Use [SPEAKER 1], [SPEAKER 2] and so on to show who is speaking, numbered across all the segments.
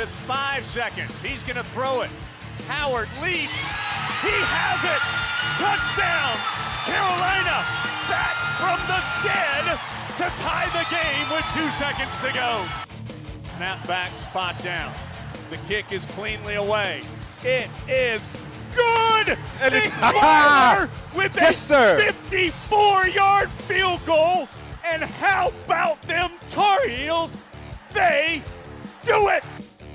[SPEAKER 1] with five seconds. He's going to throw it. Howard leaps. He has it. Touchdown. Carolina back from the dead to tie the game with two seconds to go. Snap back, spot down. The kick is cleanly away. It is good.
[SPEAKER 2] And
[SPEAKER 1] Nick
[SPEAKER 2] it's- ah!
[SPEAKER 1] Weiler with
[SPEAKER 2] Yes,
[SPEAKER 1] a
[SPEAKER 2] sir.
[SPEAKER 1] 54-yard field goal. And how about them Tar Heels? They do it.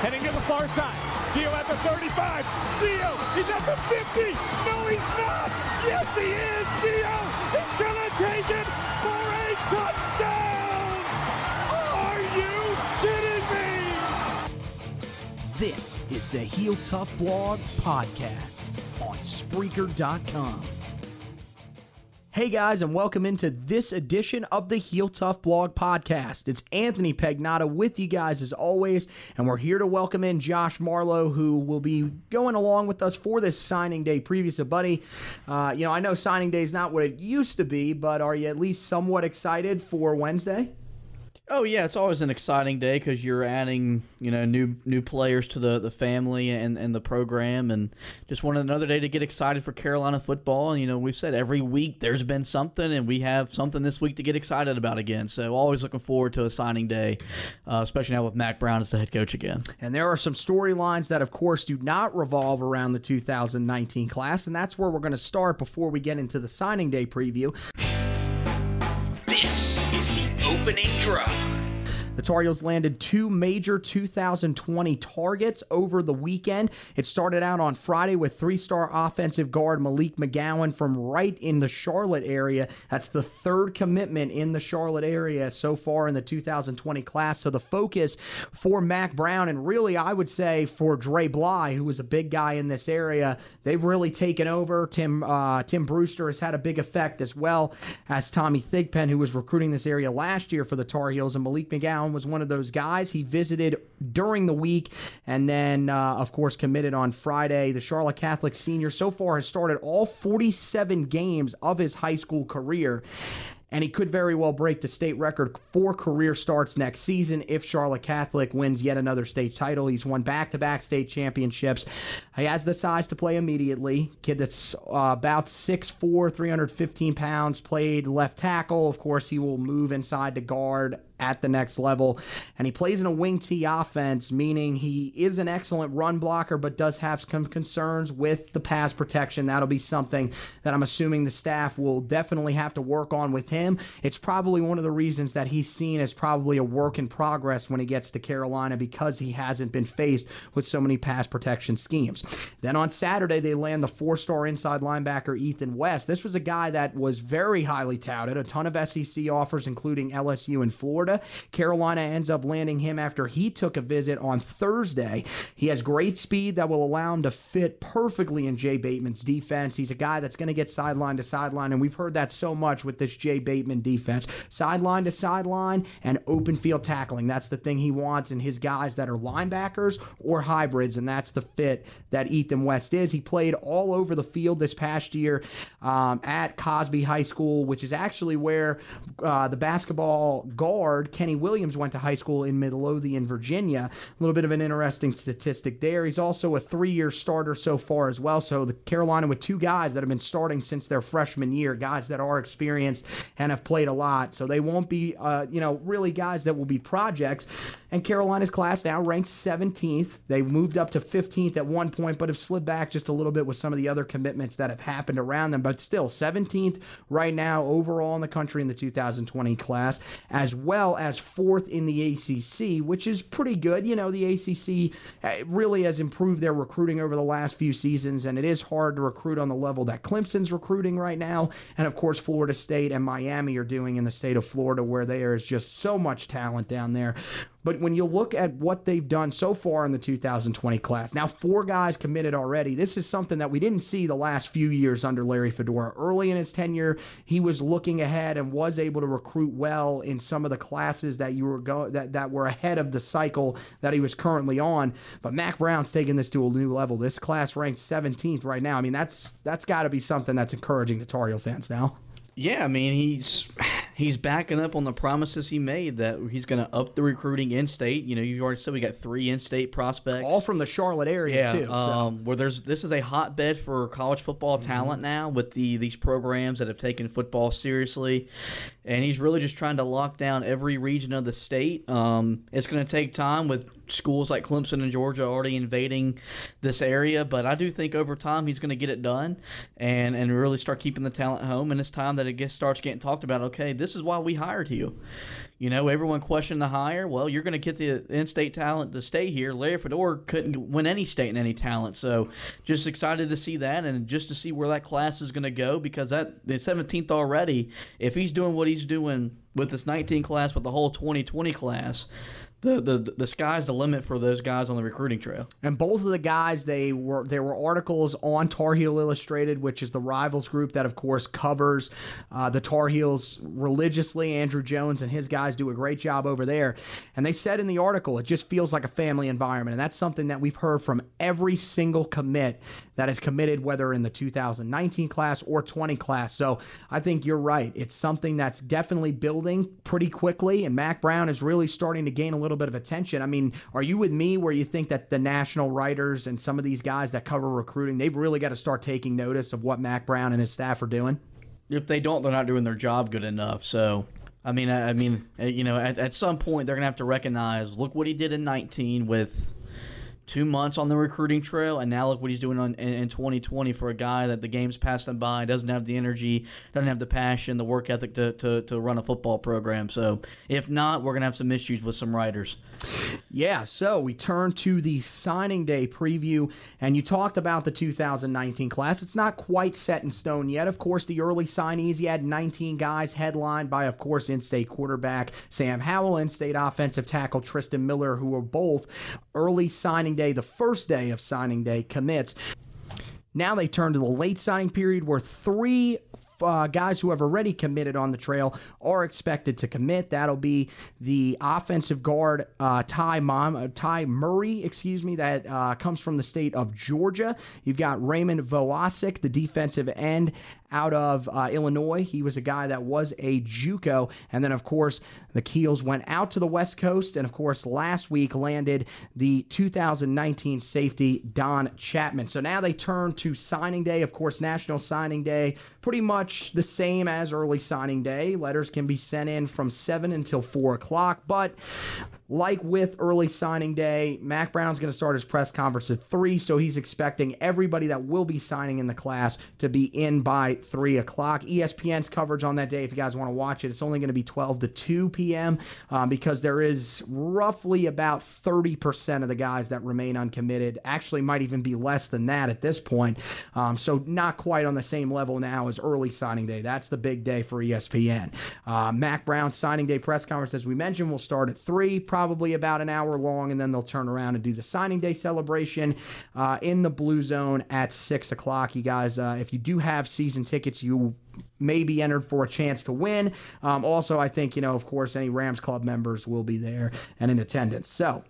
[SPEAKER 1] Heading to the far side. Gio at the 35. Gio, he's at the 50. No, he's not. Yes, he is. Gio is going to take it for a touchdown. Are you kidding me?
[SPEAKER 3] This is the Heel Tough Blog Podcast on Spreaker.com. Hey guys, and welcome into this edition of the Heel Tough Blog Podcast. It's Anthony Pagnotta with you guys as always, and we're here to welcome in Josh Marlowe, who will be going along with us for this signing day preview. So, buddy, uh, you know, I know signing day is not what it used to be, but are you at least somewhat excited for Wednesday?
[SPEAKER 4] Oh yeah, it's always an exciting day because you're adding you know new new players to the, the family and, and the program, and just wanted another day to get excited for Carolina football. And you know we've said every week there's been something, and we have something this week to get excited about again. So always looking forward to a signing day, uh, especially now with Mac Brown as the head coach again.
[SPEAKER 3] And there are some storylines that, of course, do not revolve around the 2019 class, and that's where we're going to start before we get into the signing day preview.
[SPEAKER 5] Opening drive.
[SPEAKER 3] The Tar Heels landed two major 2020 targets over the weekend. It started out on Friday with three star offensive guard Malik McGowan from right in the Charlotte area. That's the third commitment in the Charlotte area so far in the 2020 class. So the focus for Mac Brown, and really, I would say for Dre Bly, who was a big guy in this area, they've really taken over. Tim, uh, Tim Brewster has had a big effect as well as Tommy Thigpen, who was recruiting this area last year for the Tar Heels. And Malik McGowan was one of those guys. He visited during the week and then, uh, of course, committed on Friday. The Charlotte Catholic senior so far has started all 47 games of his high school career. And he could very well break the state record for career starts next season if Charlotte Catholic wins yet another state title. He's won back to back state championships. He has the size to play immediately. Kid that's uh, about 6'4, 315 pounds, played left tackle. Of course, he will move inside to guard at the next level. And he plays in a wing T offense, meaning he is an excellent run blocker, but does have some concerns with the pass protection. That'll be something that I'm assuming the staff will definitely have to work on with him. It's probably one of the reasons that he's seen as probably a work in progress when he gets to Carolina because he hasn't been faced with so many pass protection schemes. Then on Saturday, they land the four star inside linebacker Ethan West. This was a guy that was very highly touted, a ton of SEC offers, including LSU and Florida. Carolina ends up landing him after he took a visit on Thursday. He has great speed that will allow him to fit perfectly in Jay Bateman's defense. He's a guy that's going to get sideline to sideline, and we've heard that so much with this Jay Bateman defense. Sideline to sideline and open field tackling. That's the thing he wants in his guys that are linebackers or hybrids, and that's the fit that Ethan West is. He played all over the field this past year um, at Cosby High School, which is actually where uh, the basketball guard Kenny Williams went to high school in Midlothian, Virginia. A little bit of an interesting statistic there. He's also a three-year starter so far as well. So the Carolina with two guys that have been starting since their freshman year, guys that are experienced and have played a lot. So they won't be, uh, you know, really guys that will be projects. And Carolina's class now ranks 17th. They moved up to 15th at one point, but have slid back just a little bit with some of the other commitments that have happened around them. But still, 17th right now overall in the country in the 2020 class, as well as fourth in the ACC, which is pretty good. You know, the ACC uh, really has improved their recruiting over the last few seasons, and it is hard to recruit on the level that Clemson's recruiting right now. And of course, Florida State and Miami are doing in the state of Florida, where there is just so much talent down there. But when you look at what they've done so far in the 2020 class, now four guys committed already. This is something that we didn't see the last few years under Larry Fedora. Early in his tenure, he was looking ahead and was able to recruit well in some of the classes that you were go- that that were ahead of the cycle that he was currently on. But Mac Brown's taking this to a new level. This class ranked 17th right now. I mean, that's that's got to be something that's encouraging to Tar Heel fans now.
[SPEAKER 4] Yeah, I mean he's he's backing up on the promises he made that he's going to up the recruiting in state. You know, you've already said we got three in state prospects,
[SPEAKER 3] all from the Charlotte area
[SPEAKER 4] yeah,
[SPEAKER 3] too. So.
[SPEAKER 4] Um, where there's this is a hotbed for college football
[SPEAKER 3] Mm-hmm.
[SPEAKER 4] talent now with the these programs that have taken football seriously, and he's really just trying to lock down every region of the state. Um, it's going to take time with schools like Clemson and Georgia already invading this area, but I do think over time he's going to get it done and and really start keeping the talent home. And it's time that it gets starts getting talked about. Okay, this is why we hired you. You know, everyone questioned the hire. Well, you're going to get the in-state talent to stay here. Larry Fedora couldn't win any state and any talent, so just excited to see that and just to see where that class is going to go because that the 17th already. If he's doing what he's doing with this 19 class, with the whole 2020 class, the, the the sky's the limit for those guys on the recruiting trail.
[SPEAKER 3] And both of the guys, they were there were articles on Tar Heel Illustrated, which is the rivals group that, of course, covers uh, the Tar Heels religiously. Andrew Jones and his guys do a great job over there. And they said in the article, it just feels like a family environment, and that's something that we've heard from every single commit that is committed, whether in the 2019 class or 20 class. So I think you're right. It's something that's definitely building pretty quickly, and Mac Brown is really starting to gain a little bit of attention. I mean, are you with me where you think that the national writers and some of these guys that cover recruiting, they've really got to start taking notice of what Mac Brown and his staff are doing?
[SPEAKER 4] If they don't, they're not doing their job good enough. So. I mean, I, I mean, you know, at, at some point they're gonna have to recognize. Look what he did in 19 with two months on the recruiting trail, and now look what he's doing on, in, in 2020 for a guy that the game's passed him by, doesn't have the energy, doesn't have the passion, the work ethic to, to, to run a football program. So if not, we're going to have some issues with some writers.
[SPEAKER 3] Yeah, so we turn to the signing day preview, and you talked about the 2019 class. It's not quite set in stone yet. Of course, the early signees, you had 19 guys headlined by, of course, in state quarterback Sam Howell, in state offensive tackle Tristan Miller, who were both early signing day, the first day of signing day commits. Now they turn to the late signing period where three uh, guys who have already committed on the trail are expected to commit. That'll be the offensive guard uh, Ty Mom, uh, Ty Murray, excuse me, that uh, comes from the state of Georgia. You've got Raymond Vohasek, the defensive end out of uh, Illinois. He was a guy that was a JUCO, and then of course the Keels went out to the West Coast, and of course last week landed the 2019 safety Don Chapman. So now they turn to signing day. Of course, National Signing Day, pretty much the same as early signing day. Letters can be sent in from seven until four o'clock, but like with early signing day, Mac Brown's going to start his press conference at 3, so he's expecting everybody that will be signing in the class to be in by 3 o'clock. ESPN's coverage on that day, if you guys want to watch it, it's only going to be 12 to 2 p.m. Um, because there is roughly about 30% of the guys that remain uncommitted. Actually, might even be less than that at this point. Um, so, not quite on the same level now as early signing day. That's the big day for ESPN. Uh, Mac Brown's signing day press conference, as we mentioned, will start at 3 probably about an hour long, and then they'll turn around and do the signing day celebration uh, in the Blue Zone at six o'clock. You guys, uh, if you do have season tickets, you may be entered for a chance to win. Um, also, I think you know, of course, any Rams Club members will be there and in attendance. So.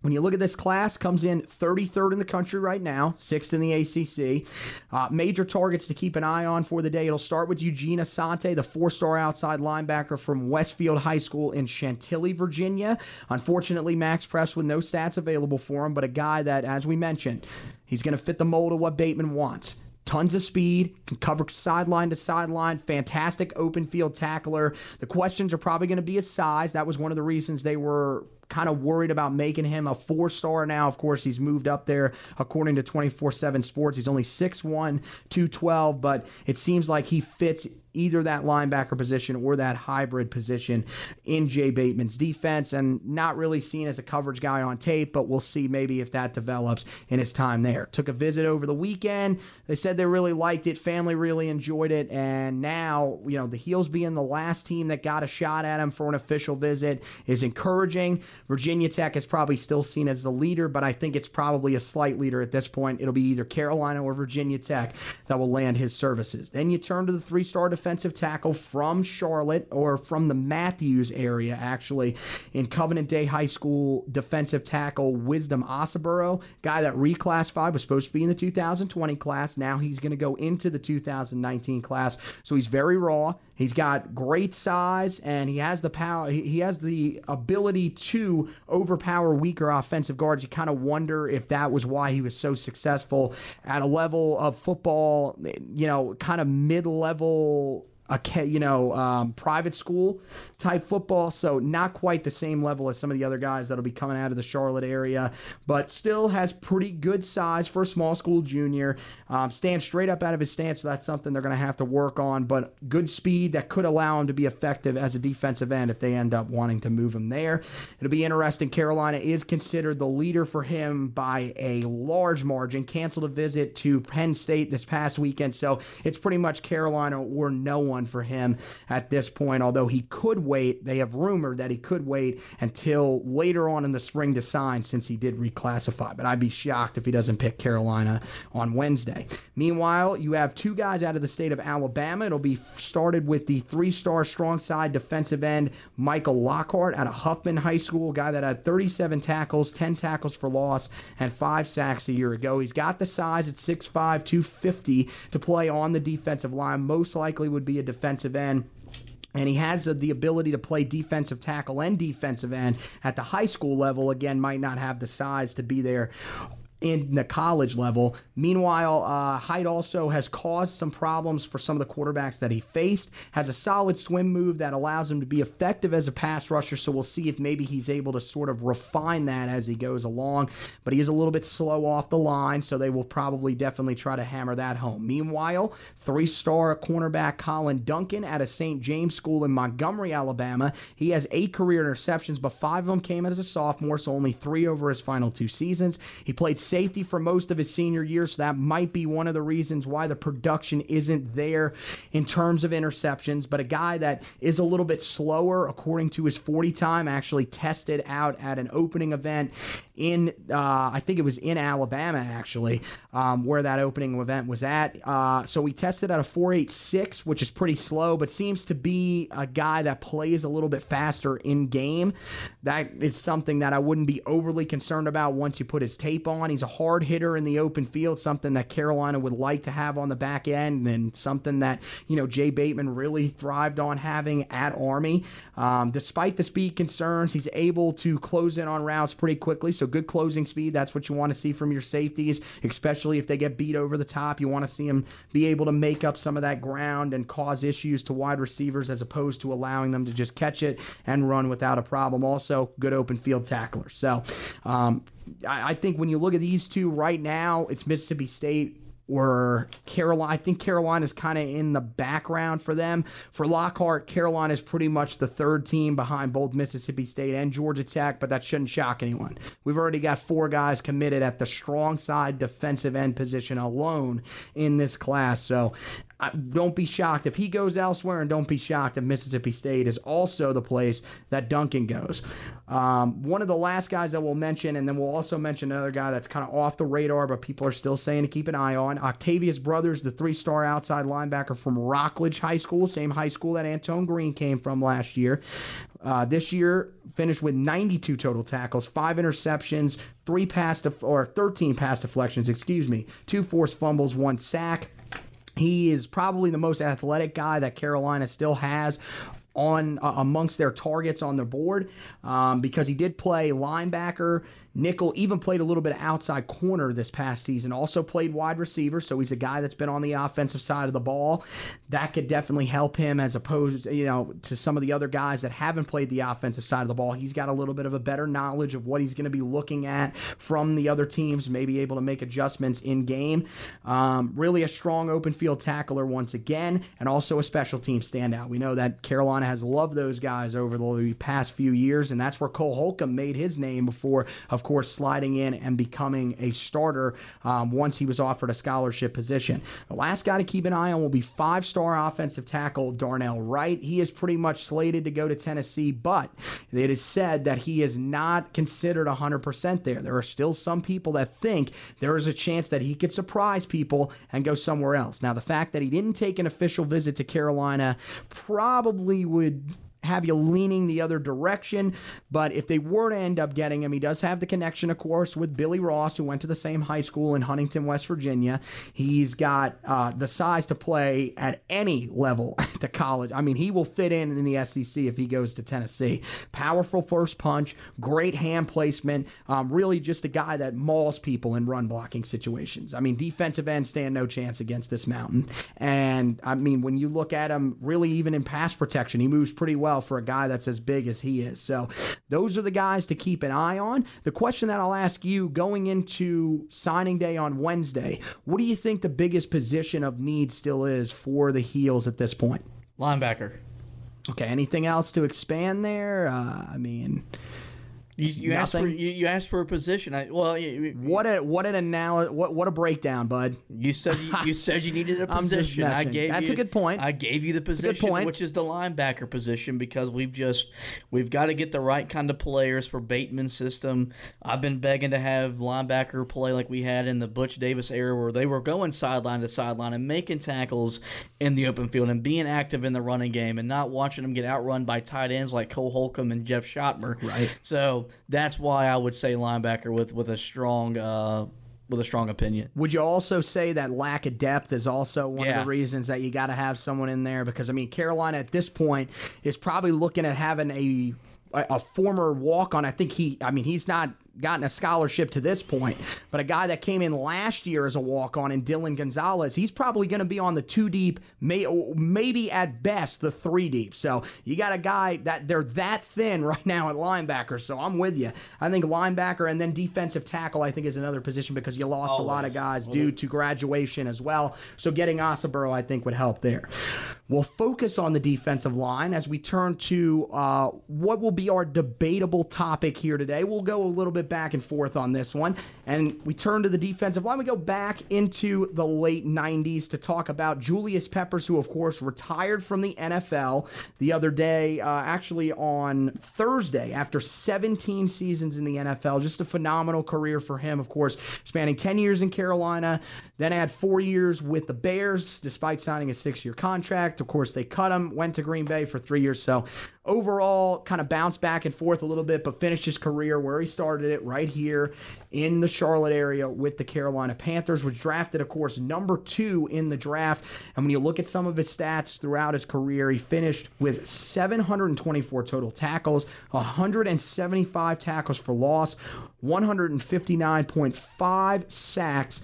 [SPEAKER 3] When you look at this class, comes in 33rd in the country right now, sixth in the ACC. Uh, major targets to keep an eye on for the day. It'll start with Eugene Asante, the four-star outside linebacker from Westfield High School in Chantilly, Virginia. Unfortunately, MaxPreps with no stats available for him, but a guy that, as we mentioned, he's going to fit the mold of what Bateman wants tons of speed, can cover sideline to sideline, fantastic open field tackler. The questions are probably going to be his size. That was one of the reasons they were kind of worried about making him a four star now. Of course, he's moved up there according to 24 7 Sports. He's only 6'1, 212, but it seems like he fits either that linebacker position or that hybrid position in Jay Bateman's defense and not really seen as a coverage guy on tape, but we'll see maybe if that develops in his time there. Took a visit over the weekend. They said they really liked it, family really enjoyed it, and now, you know, the Heels being the last team that got a shot at him for an official visit is encouraging. Virginia Tech is probably still seen as the leader, but I think it's probably a slight leader at this point. It'll be either Carolina or Virginia Tech that will land his services. Then you turn to the three star defensive tackle from Charlotte or from the Matthews area, actually, in Covenant Day High School defensive tackle Wisdom Osaburo, guy that reclassified was supposed to be in the 2020 class. Now he's going to go into the 2019 class. So he's very raw. He's got great size and he has the power. He has the ability to overpower weaker offensive guards. You kind of wonder if that was why he was so successful at a level of football, you know, kind of mid level a you know um, private school type football, so not quite the same level as some of the other guys that'll be coming out of the Charlotte area, but still has pretty good size for a small school junior. Um, stands straight up out of his stance, so that's something they're going to have to work on. But good speed that could allow him to be effective as a defensive end if they end up wanting to move him there. It'll be interesting. Carolina is considered the leader for him by a large margin. Canceled a visit to Penn State this past weekend, so it's pretty much Carolina or no one for him at this point. Although he could wait, they have rumored that he could wait until later on in the spring to sign since he did reclassify. But I'd be shocked if he doesn't pick Carolina on Wednesday. Meanwhile, you have two guys out of the state of Alabama. It'll be started with the three star strong side defensive end Michael Lockhart out of Huffman High School, guy that had 37 tackles, 10 tackles for loss, and five sacks a year ago. He's got the size at 6'5, 250 to play on the defensive line. Most likely would be a defensive end. And he has the ability to play defensive tackle and defensive end at the high school level. Again, might not have the size to be there in the college level. Meanwhile, uh, height also has caused some problems for some of the quarterbacks that he faced. Has a solid swim move that allows him to be effective as a pass rusher. So we'll see if maybe he's able to sort of refine that as he goes along. But he is a little bit slow off the line, so they will probably definitely try to hammer that home. Meanwhile, three-star cornerback Colin Duncan at a St. James School in Montgomery, Alabama. He has eight career interceptions, but five of them came as a sophomore, so only three over his final two seasons. He played safety for most of his senior year, so that might be one of the reasons why the production isn't there in terms of interceptions. But a guy that is a little bit slower, according to his 40 time, actually tested out at an opening event in, uh, I think it was in Alabama, actually, um, where that opening event was at. Uh, so we tested at a 4.86, which is pretty slow, but seems to be a guy that plays a little bit faster in game. That is something that I wouldn't be overly concerned about once you put his tape on. A hard hitter in the open field, something that Carolina would like to have on the back end, and something that, you know, Jay Bateman really thrived on having at Army. Um, despite the speed concerns, he's able to close in on routes pretty quickly. So good closing speed. That's what you want to see from your safeties, especially if they get beat over the top. You want to see them be able to make up some of that ground and cause issues to wide receivers as opposed to allowing them to just catch it and run without a problem. Also, good open field tackler. So, um, I, I think when you look at these two right now, it's Mississippi State or Carolina. I think Carolina's kind of in the background for them. For Lockhart, Carolina is pretty much the third team behind both Mississippi State and Georgia Tech, but that shouldn't shock anyone. We've already got four guys committed at the strong side defensive end position alone in this class. So don't be shocked if he goes elsewhere, and don't be shocked if Mississippi State is also the place that Duncan goes. Um, one of the last guys that we'll mention, and then we'll also mention another guy that's kind of off the radar, but people are still saying to keep an eye on. Octavius Brothers, the three star outside linebacker from Rockledge High School, same high school that Antone Green came from last year. Uh, this year finished with 92 total tackles, five interceptions, three pass def- or 13 pass deflections, excuse me, two forced fumbles, one sack. He is probably the most athletic guy that Carolina still has on uh, amongst their targets on the board um, because he did play linebacker nickel, even played a little bit of outside corner this past season. Also played wide receiver, so he's a guy that's been on the offensive side of the ball. That could definitely help him as opposed, you know, to some of the other guys that haven't played the offensive side of the ball. He's got a little bit of a better knowledge of what he's going to be looking at from the other teams, maybe able to make adjustments in game. Um, really a strong open field tackler once again, and also a special team standout. We know that Carolina has loved those guys over the past few years, and that's where Cole Holcomb made his name before, of course, sliding in and becoming a starter um, once he was offered a scholarship position. The last guy to keep an eye on will be five star offensive tackle Darnell Wright. He is pretty much slated to go to Tennessee, but it is said that he is not considered 100% there. There are still some people that think there is a chance that he could surprise people and go somewhere else. Now, the fact that he didn't take an official visit to Carolina probably would have you leaning the other direction. But if they were to end up getting him, he does have the connection, of course, with Billy Ross, who went to the same high school in Huntington, West Virginia. He's got uh, the size to play at any level at the college. I mean, he will fit in in the SEC if he goes to Tennessee. Powerful first punch, great hand placement, um, really just a guy that mauls people in run blocking situations. I mean, defensive end stand no chance against this mountain. And I mean, when you look at him, really even in pass protection, he moves pretty well well for a guy that's as big as he is. So those are the guys to keep an eye on. The question that I'll ask you going into signing day on Wednesday, what do you think the biggest position of need still is for the Heels at this point?
[SPEAKER 4] Linebacker.
[SPEAKER 3] Okay, anything else to expand there? Uh, I mean,
[SPEAKER 4] You, you asked for you, you asked for a position. I, well, you,
[SPEAKER 3] what a what an anal what what a breakdown, bud.
[SPEAKER 4] you said you, you said you needed a position. I gave
[SPEAKER 3] That's a good point.
[SPEAKER 4] I gave you the position, which is the linebacker position, because we've just we've got to get the right kind of players for Bateman's system. I've been begging to have linebacker play like we had in the Butch Davis era, where they were going sideline to sideline and making tackles in the open field and being active in the running game, and not watching them get outrun by tight ends like Cole Holcomb and Jeff Schoettmer.
[SPEAKER 3] Right.
[SPEAKER 4] So that's why I would say linebacker with with a strong uh, with a strong opinion.
[SPEAKER 3] Would you also say that lack of depth is also one of the reasons that you got to have someone in there? Because I mean, Carolina at this point is probably looking at having a a, a former walk on. I think he. I mean, he's not gotten a scholarship to this point, but a guy that came in last year as a walk on in Dylan Gonzalez, he's probably going to be on the two deep, may, maybe at best the three deep. So you got a guy that they're that thin right now at linebacker. So I'm with you. I think linebacker and then defensive tackle, I think, is another position because you lost a lot of guys due to graduation as well. So getting Osaburo, I think, would help there. We'll focus on the defensive line as we turn to uh, what will be our debatable topic here today. We'll go a little bit back and forth on this one. And we turn to the defensive line. We go back into the late 90s to talk about Julius Peppers, who, of course, retired from the NFL the other day, uh, actually on Thursday after 17 seasons in the NFL. Just a phenomenal career for him, of course, spanning 10 years in Carolina, then had four years with the Bears, despite signing a six year contract. Of course, they cut him, went to Green Bay for three years. So overall, kind of bounced back and forth a little bit, but finished his career where he started it right here in the Charlotte area with the Carolina Panthers. Was drafted, of course, number two in the draft. And when you look at some of his stats throughout his career, he finished with 724 total tackles, 175 tackles for loss, 159.5 sacks.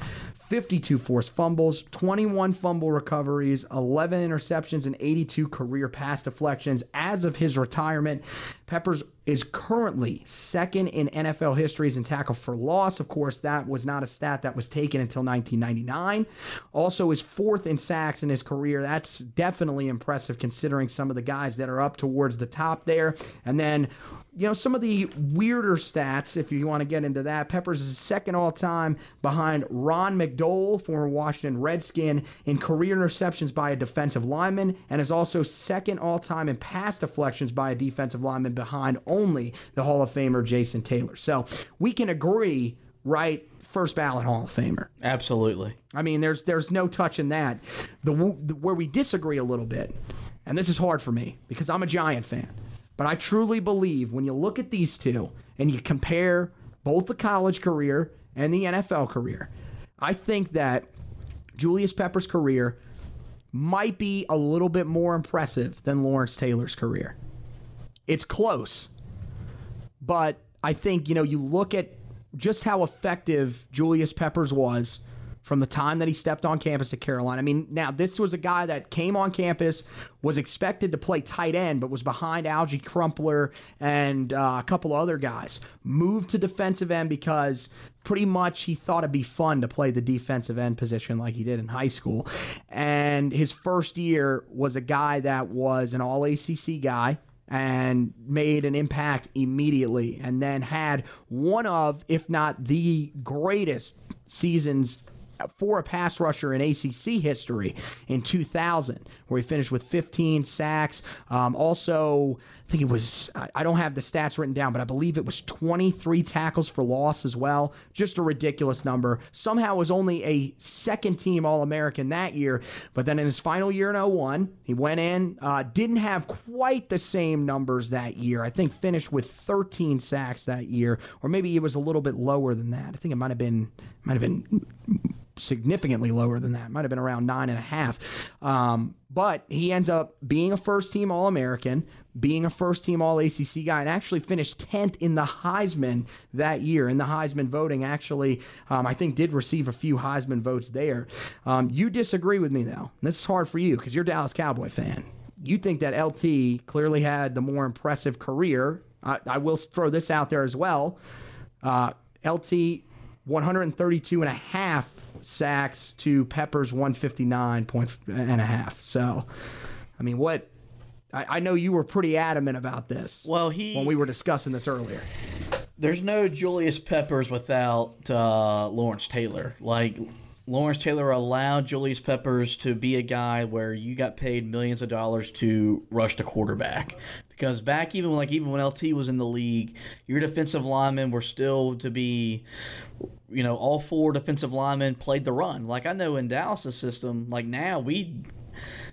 [SPEAKER 3] 52 forced fumbles, 21 fumble recoveries, 11 interceptions, and 82 career pass deflections. As of his retirement, Peppers is currently second in NFL histories in tackle for loss. Of course, that was not a stat that was taken until 1999. Also, is fourth in sacks in his career. That's definitely impressive considering some of the guys that are up towards the top there. And then you know, some of the weirder stats, if you want to get into that, Peppers is second all time behind Ron McDowell, former Washington Redskin, in career interceptions by a defensive lineman, and is also second all time in pass deflections by a defensive lineman behind only the Hall of Famer Jason Taylor. So we can agree, right? First ballot Hall of Famer.
[SPEAKER 4] Absolutely.
[SPEAKER 3] I mean, there's there's no touching that. The, the where we disagree a little bit, and this is hard for me because I'm a Giant fan, but I truly believe when you look at these two and you compare both the college career and the NFL career, I think that Julius Pepper's career might be a little bit more impressive than Lawrence Taylor's career. It's close, but I think, you know, you look at just how effective Julius Peppers was from the time that he stepped on campus at Carolina. I mean, now this was a guy that came on campus, was expected to play tight end, but was behind Alge Crumpler and uh, a couple other guys. Moved to defensive end because pretty much he thought it'd be fun to play the defensive end position like he did in high school. And his first year was a guy that was an all ACC guy and made an impact immediately, and then had one of, if not the greatest seasons for a pass rusher in ACC history in 2000, where he finished with 15 sacks. Um, also, I think it was, I don't have the stats written down, but I believe it was 23 tackles for loss as well. Just a ridiculous number. Somehow was only a second team All American that year, but then in his final year in 01, he went in, uh, didn't have quite the same numbers that year. I think finished with 13 sacks that year, or maybe it was a little bit lower than that. I think it might have been, might have been significantly lower than that. Might have been around nine and a half. Um, but he ends up being a first team All American, being a first team All ACC guy, and actually finished 10th in the Heisman that year. In the Heisman voting, actually, um, I think did receive a few Heisman votes there. Um, you disagree with me, though. This is hard for you because you're a Dallas Cowboy fan. You think that LT clearly had the more impressive career. I, I will throw this out there as well. Uh, LT 132 and a half sacks to Pepper's 159 point and a half. So, I mean, what? I, I know you were pretty adamant about this.
[SPEAKER 4] Well, he
[SPEAKER 3] when we were discussing this earlier.
[SPEAKER 4] There's no Julius Peppers without uh, Lawrence Taylor. Like Lawrence Taylor allowed Julius Peppers to be a guy where you got paid millions of dollars to rush the quarterback. Because back even like even when LT was in the league, your defensive linemen were still to be you know, all four defensive linemen played the run. Like I know in Dallas' system, like now we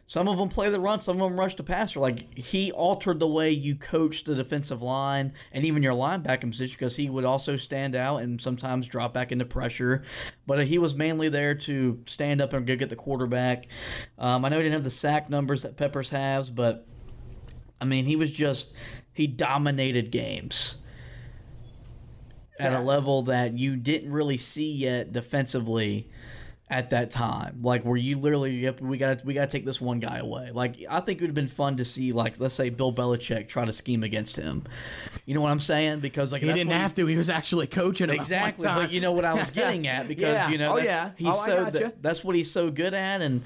[SPEAKER 4] some of them play the run, some of them rush the passer. Like he altered the way you coach the defensive line and even your linebacker position because he would also stand out and sometimes drop back into pressure. But he was mainly there to stand up and go get the quarterback. Um, I know he didn't have the sack numbers that Peppers has, but I mean he was just he dominated games at a level that you didn't really see yet defensively at that time. Like where you literally yep, we got we got to take this one guy away. Like I think it would have been fun to see like let's say Bill Belichick try to scheme against him. You know what I'm saying? Because like
[SPEAKER 3] he didn't have to. He was actually coaching him
[SPEAKER 4] exactly. But you know what I was getting at because
[SPEAKER 3] yeah.
[SPEAKER 4] you know
[SPEAKER 3] oh
[SPEAKER 4] that's,
[SPEAKER 3] yeah
[SPEAKER 4] he's
[SPEAKER 3] oh,
[SPEAKER 4] so
[SPEAKER 3] gotcha.
[SPEAKER 4] that's what he's so good at and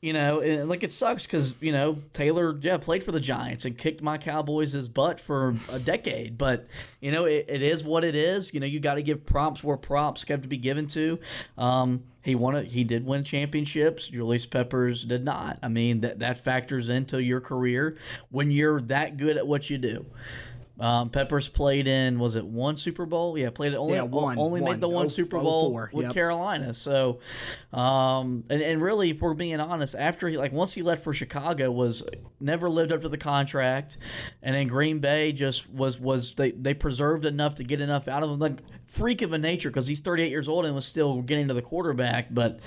[SPEAKER 4] you know, and, like it sucks because you know Taylor, yeah, played for the Giants and kicked my Cowboys' butt for a decade. But you know, it, it is what it is. You know, you got to give props where props have to be given to. Um, he won it. He did win championships. Julius Peppers did not. I mean, that that factors into your career when you're that good at what you do. Um, Peppers played in was it one Super Bowl? Yeah, played it only
[SPEAKER 3] Yeah, one.
[SPEAKER 4] only
[SPEAKER 3] One.
[SPEAKER 4] made the one
[SPEAKER 3] Oh-
[SPEAKER 4] Super
[SPEAKER 3] oh
[SPEAKER 4] Bowl
[SPEAKER 3] four.
[SPEAKER 4] with
[SPEAKER 3] Yep.
[SPEAKER 4] Carolina. So, um, and and really, if we're being honest, after he like once he left for Chicago, was never lived up to the contract, and then Green Bay just was was they they preserved enough to get enough out of him. Like freak of a nature because he's 38 years old and was still getting to the quarterback. But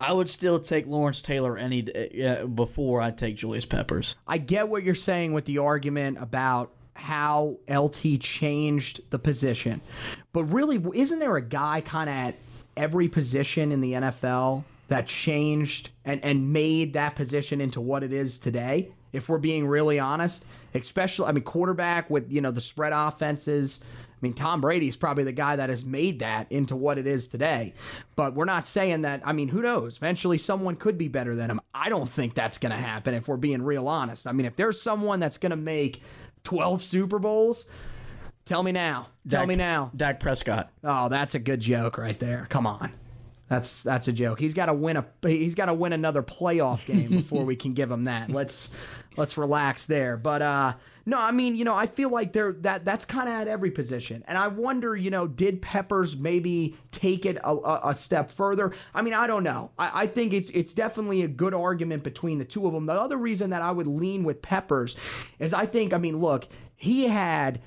[SPEAKER 4] I would still take Lawrence Taylor any uh, before I take Julius Peppers.
[SPEAKER 3] I get what you're saying with the argument about how LT changed the position. But really, isn't there a guy kind of at every position in the NFL that changed and, and made that position into what it is today? If we're being really honest, especially, I mean, quarterback with, you know, the spread offenses. I mean, Tom Brady's probably the guy that has made that into what it is today. But we're not saying that. I mean, who knows? Eventually, someone could be better than him. I don't think that's going to happen if we're being real honest. I mean, if there's someone that's going to make 12 Super Bowls, tell me now. Tell
[SPEAKER 4] Dak-
[SPEAKER 3] me now.
[SPEAKER 4] Dak Prescott.
[SPEAKER 3] Oh, that's a good joke right there. Come on. That's that's a joke. He's got to win a he's got to win another playoff game before we can give him that. Let's let's relax there. But uh no, I mean, you know, I feel like there that that's kind of at every position. And I wonder, you know, did Peppers maybe take it a, a, a step further? I mean, I don't know. I, I think it's it's definitely a good argument between the two of them. The other reason that I would lean with Peppers is I think, I mean, look, he had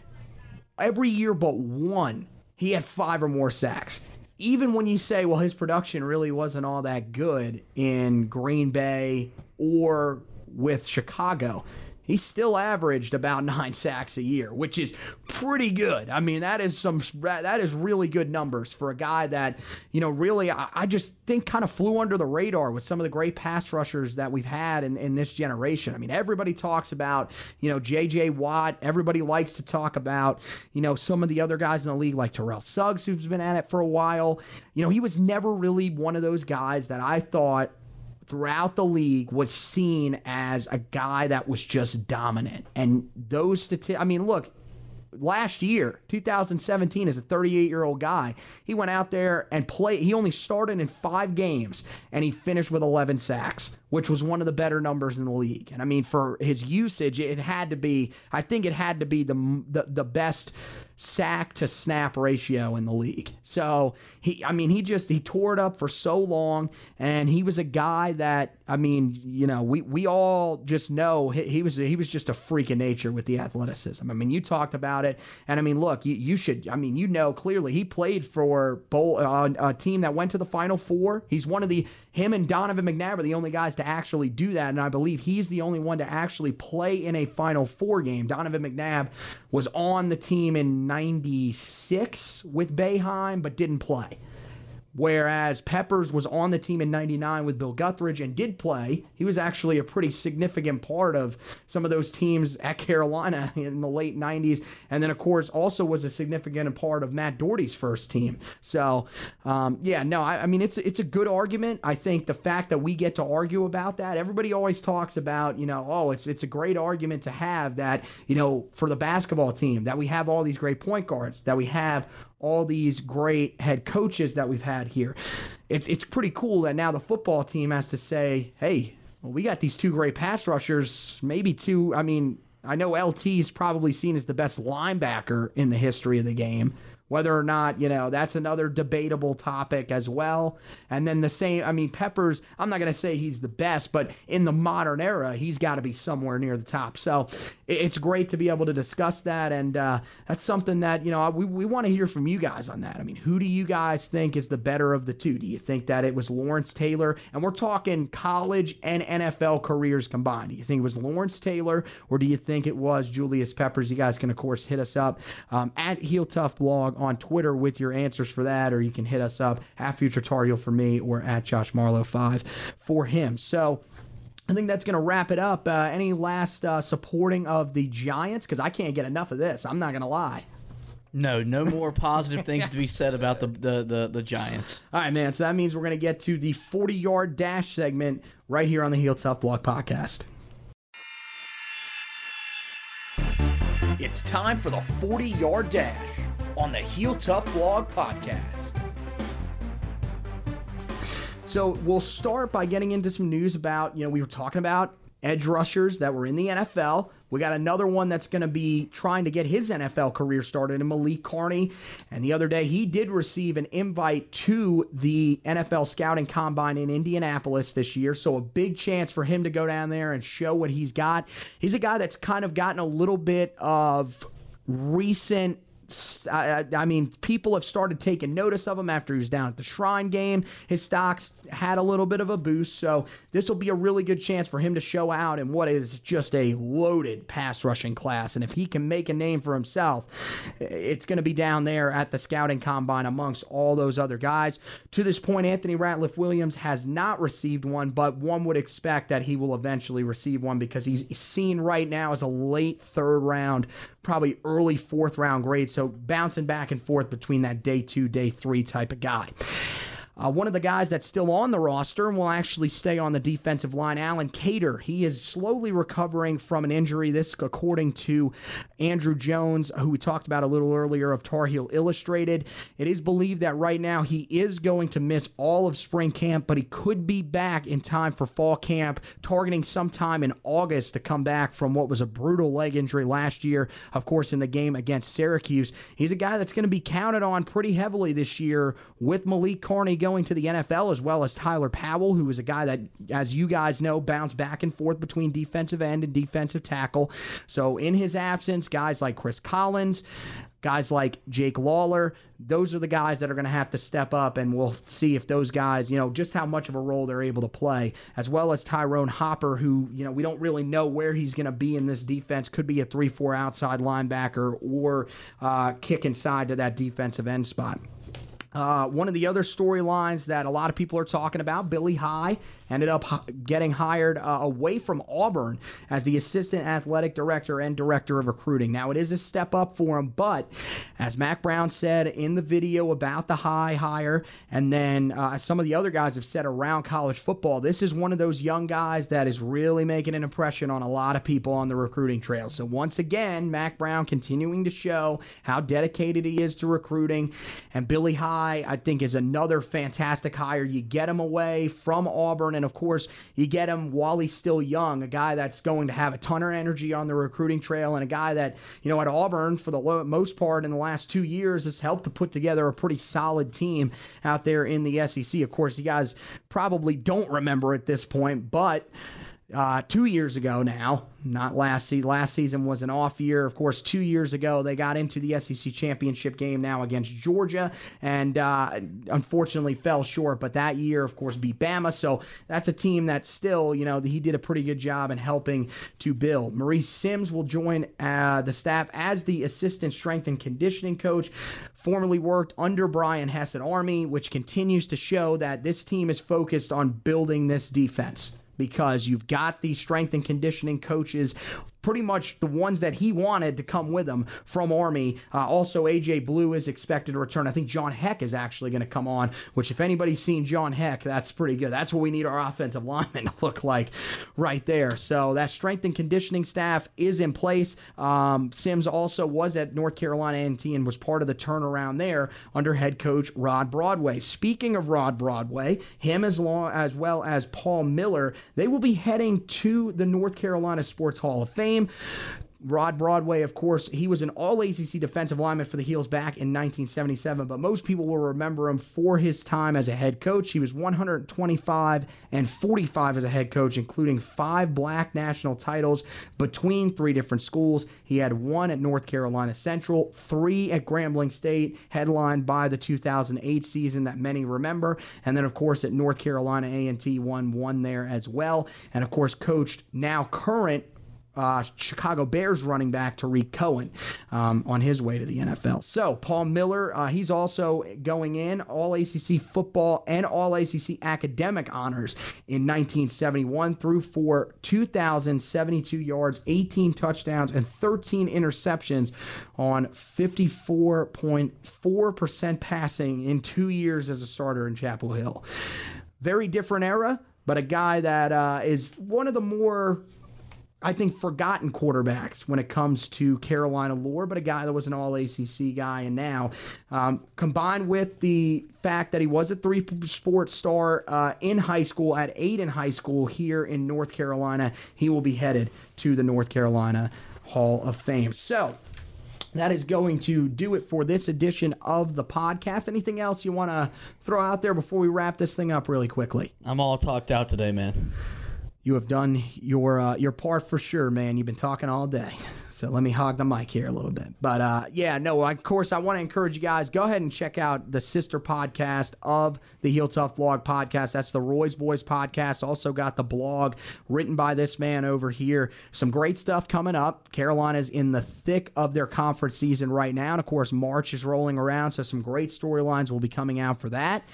[SPEAKER 3] every year but one, he had five or more sacks. Even when you say, well, his production really wasn't all that good in Green Bay or with Chicago, he still averaged about nine sacks a year, which is pretty good. I mean, that is some that is really good numbers for a guy that you know really I, I just think kind of flew under the radar with some of the great pass rushers that we've had in, in this generation. I mean, everybody talks about you know J.J. Watt. Everybody likes to talk about you know some of the other guys in the league like Terrell Suggs, who's been at it for a while. You know, he was never really one of those guys that I thought throughout the league was seen as a guy that was just dominant. And those statistics, I mean, look, last year, 2017, as a 38 year old guy, he went out there and played. He only started in five games and he finished with 11 sacks, which was one of the better numbers in the league. And I mean, for his usage, it had to be, I think it had to be the, the, the best sack to snap ratio in the league. So he, I mean, he just he tore it up for so long, and he was a guy that I mean, you know, we we all just know he, he was he was just a freak of nature with the athleticism. I mean, you talked about it, and I mean, look, you, you should, I mean, you know clearly he played for bowl, uh, a team that went to the Final Four. He's one of the him and Donovan McNabb are the only guys to actually do that, and I believe he's the only one to actually play in a Final Four game. Donovan McNabb was on the team in '96 with Boeheim, but didn't play. Whereas Peppers was on the team in 99 with Bill Guthridge and did play. He was actually a pretty significant part of some of those teams at Carolina in the late 90s. And then, of course, also was a significant part of Matt Doherty's first team. So, um, yeah, no, I, I, mean, it's, it's a good argument. I think the fact that we get to argue about that, everybody always talks about, you know, oh, it's, it's a great argument to have that, you know, for the basketball team, that we have all these great point guards, that we have all these great head coaches that we've had here. It's it's pretty cool that now the football team has to say, hey, well, we got these two great pass rushers, maybe two. I mean, I know LT is probably seen as the best linebacker in the history of the game. Whether or not, you know, that's another debatable topic as well. And then the same, I mean, Peppers, I'm not going to say he's the best, but in the modern era, he's got to be somewhere near the top. So it's great to be able to discuss that. And uh, that's something that, you know, we, we want to hear from you guys on that. I mean, who do you guys think is the better of the two? Do you think that it was Lawrence Taylor? And we're talking college and NFL careers combined. Do you think it was Lawrence Taylor or do you think it was Julius Peppers? You guys can, of course, hit us up um, at Heel Tough Blog on Twitter with your answers for that, or you can hit us up at Future Tar Heel for me or at Josh Marlowe 5 for him. So, I think that's going to wrap it up. Uh, any last uh, supporting of the Giants? Because I can't get enough of this. I'm not going to lie.
[SPEAKER 4] No, no more positive things to be said about the, the, the, the, Giants.
[SPEAKER 3] All right, man. So that means we're going to get to the 40 yard dash segment right here on the Heel Tough Blog podcast.
[SPEAKER 2] It's time for the 40 yard dash on the Heel Tough Blog podcast.
[SPEAKER 3] So we'll start by getting into some news about, you know, we were talking about edge rushers that were in the NFL. We got another one that's going to be trying to get his NFL career started Malik Carney. And the other day, he did receive an invite to the NFL Scouting Combine in Indianapolis this year. So a big chance for him to go down there and show what he's got. He's a guy that's kind of gotten a little bit of recent I, I, mean, people have started taking notice of him after he was down at the Shrine game. His stocks had a little bit of a boost, so this will be a really good chance for him to show out in what is just a loaded pass rushing class. And if he can make a name for himself, it's going to be down there at the scouting combine amongst all those other guys. To this point, Anthony Ratliff Williams has not received one, but one would expect that he will eventually receive one because he's seen right now as a late third round, probably early fourth round grade so bouncing back and forth between that day two, day three type of guy. Uh, one of the guys that's still on the roster and will actually stay on the defensive line, Alan Cater. He is slowly recovering from an injury. This, according to Andrew Jones, who we talked about a little earlier of Tar Heel Illustrated. It is believed that right now he is going to miss all of spring camp, but he could be back in time for fall camp, targeting sometime in August to come back from what was a brutal leg injury last year, of course, in the game against Syracuse. He's a guy that's going to be counted on pretty heavily this year with Malik Carney going to the NFL, as well as Tyler Powell, who is a guy that, as you guys know, bounced back and forth between defensive end and defensive tackle. So in his absence, guys like Chris Collins, guys like Jake Lawler, those are the guys that are going to have to step up, and we'll see if those guys, you know, just how much of a role they're able to play, as well as Tyrone Hopper, who, you know, we don't really know where he's going to be in this defense. Could be a 3 4 outside linebacker or uh, kick inside to that defensive end spot. Uh, one of the other storylines that a lot of people are talking about, Billy High ended up getting hired uh, away from Auburn as the assistant athletic director and director of recruiting. Now, it is a step up for him, but as Mac Brown said in the video about the High hire, and then uh, some of the other guys have said around college football, this is one of those young guys that is really making an impression on a lot of people on the recruiting trail. So, once again, Mac Brown continuing to show how dedicated he is to recruiting, and Billy High, I think, is another fantastic hire. You get him away from Auburn, and of course, you get him while he's still young, a guy that's going to have a ton of energy on the recruiting trail, and a guy that, you know, at Auburn, for the most part in the last two years, has helped to put together a pretty solid team out there in the SEC. Of course, you guys probably don't remember at this point, but uh, two years ago now, not last season. Last season was an off year. Of course, two years ago, they got into the SEC championship game now against Georgia and uh, unfortunately fell short. But that year, of course, beat Bama. So that's a team that still, you know, he did a pretty good job in helping to build. Maurice Sims will join uh, the staff as the assistant strength and conditioning coach. Formerly worked under Brian Hess at Army, which continues to show that this team is focused on building this defense because you've got these strength and conditioning coaches pretty much the ones that he wanted to come with him from Army. Uh, also, AJ Blue is expected to return. I think Jon Heck is actually going to come on, which, if anybody's seen Jon Heck, that's pretty good. That's what we need our offensive linemen to look like right there. So, that strength and conditioning staff is in place. Um, Sims also was at North Carolina A&T and was part of the turnaround there under head coach Rod Broadway. Speaking of Rod Broadway, him as, long, as well as Paul Miller, they will be heading to the North Carolina Sports Hall of Fame. Rod Broadway, of course, he was an all ACC defensive lineman for the Heels back in 1977, but most people will remember him for his time as a head coach. He was 125 and 45 as a head coach, including five black national titles between three different schools. He had one at North Carolina Central, three at Grambling State, headlined by the 2008 season that many remember, and then of course at North Carolina A&T won one there as well, and of course coached now current uh, Chicago Bears running back Tarik Cohen um, on his way to the NFL. So, Paul Miller, uh, he's also going in all ACC football and all ACC academic honors in 1971 through for 2,072 yards, 18 touchdowns, and 13 interceptions on 54.4% passing in two years as a starter in Chapel Hill. Very different era, but a guy that uh, is one of the more I think, forgotten quarterbacks when it comes to Carolina lore, but a guy that was an all ACC guy. And now, um, combined with the fact that he was a three sports star uh, in high school, at eight in high school here in North Carolina, he will be headed to the North Carolina Hall of Fame. So, that is going to do it for this edition of the podcast. Anything else you want to throw out there before we wrap this thing up really quickly?
[SPEAKER 4] I'm all talked out today, man.
[SPEAKER 3] You have done your uh, your part for sure, man. You've been talking all day. So let me hog the mic here a little bit. But uh, yeah, no, of course, I want to encourage you guys go ahead and check out the sister podcast of the Heel Tough Blog podcast. That's the Roy's Boys podcast. Also got the blog written by this man over here. Some great stuff coming up. Carolina's in the thick of their conference season right now. And of course, March is rolling around. So some great storylines will be coming out for that.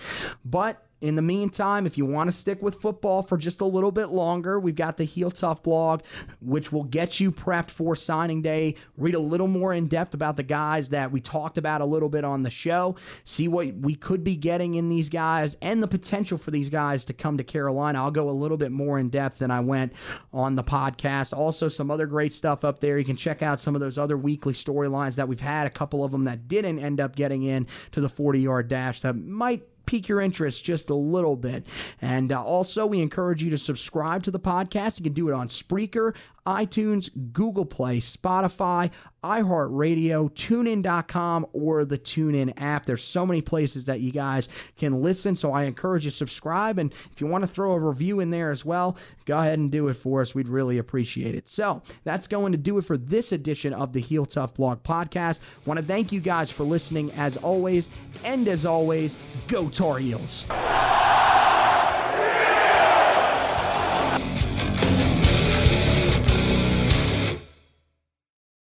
[SPEAKER 3] But in the meantime, if you want to stick with football for just a little bit longer, we've got the Heel Tough blog, which will get you prepped for signing day. Read a little more in depth about the guys that we talked about a little bit on the show. See what we could be getting in these guys and the potential for these guys to come to Carolina. I'll go a little bit more in depth than I went on the podcast. Also, some other great stuff up there. You can check out some of those other weekly storylines that we've had, a couple of them that didn't end up getting in to the 40 yard dash that might pique your interest just a little bit. And uh, also, we encourage you to subscribe to the podcast. You can do it on Spreaker, iTunes, Google Play, Spotify, iHeartRadio, TuneIn.com, or the TuneIn app. There's so many places that you guys can listen. So I encourage you to subscribe. And if you want to throw a review in there as well, go ahead and do it for us. We'd really appreciate it. So that's going to do it for this edition of the Heel Tough Blog podcast. Want to thank you guys for listening as always. And as always, go Tar Heels.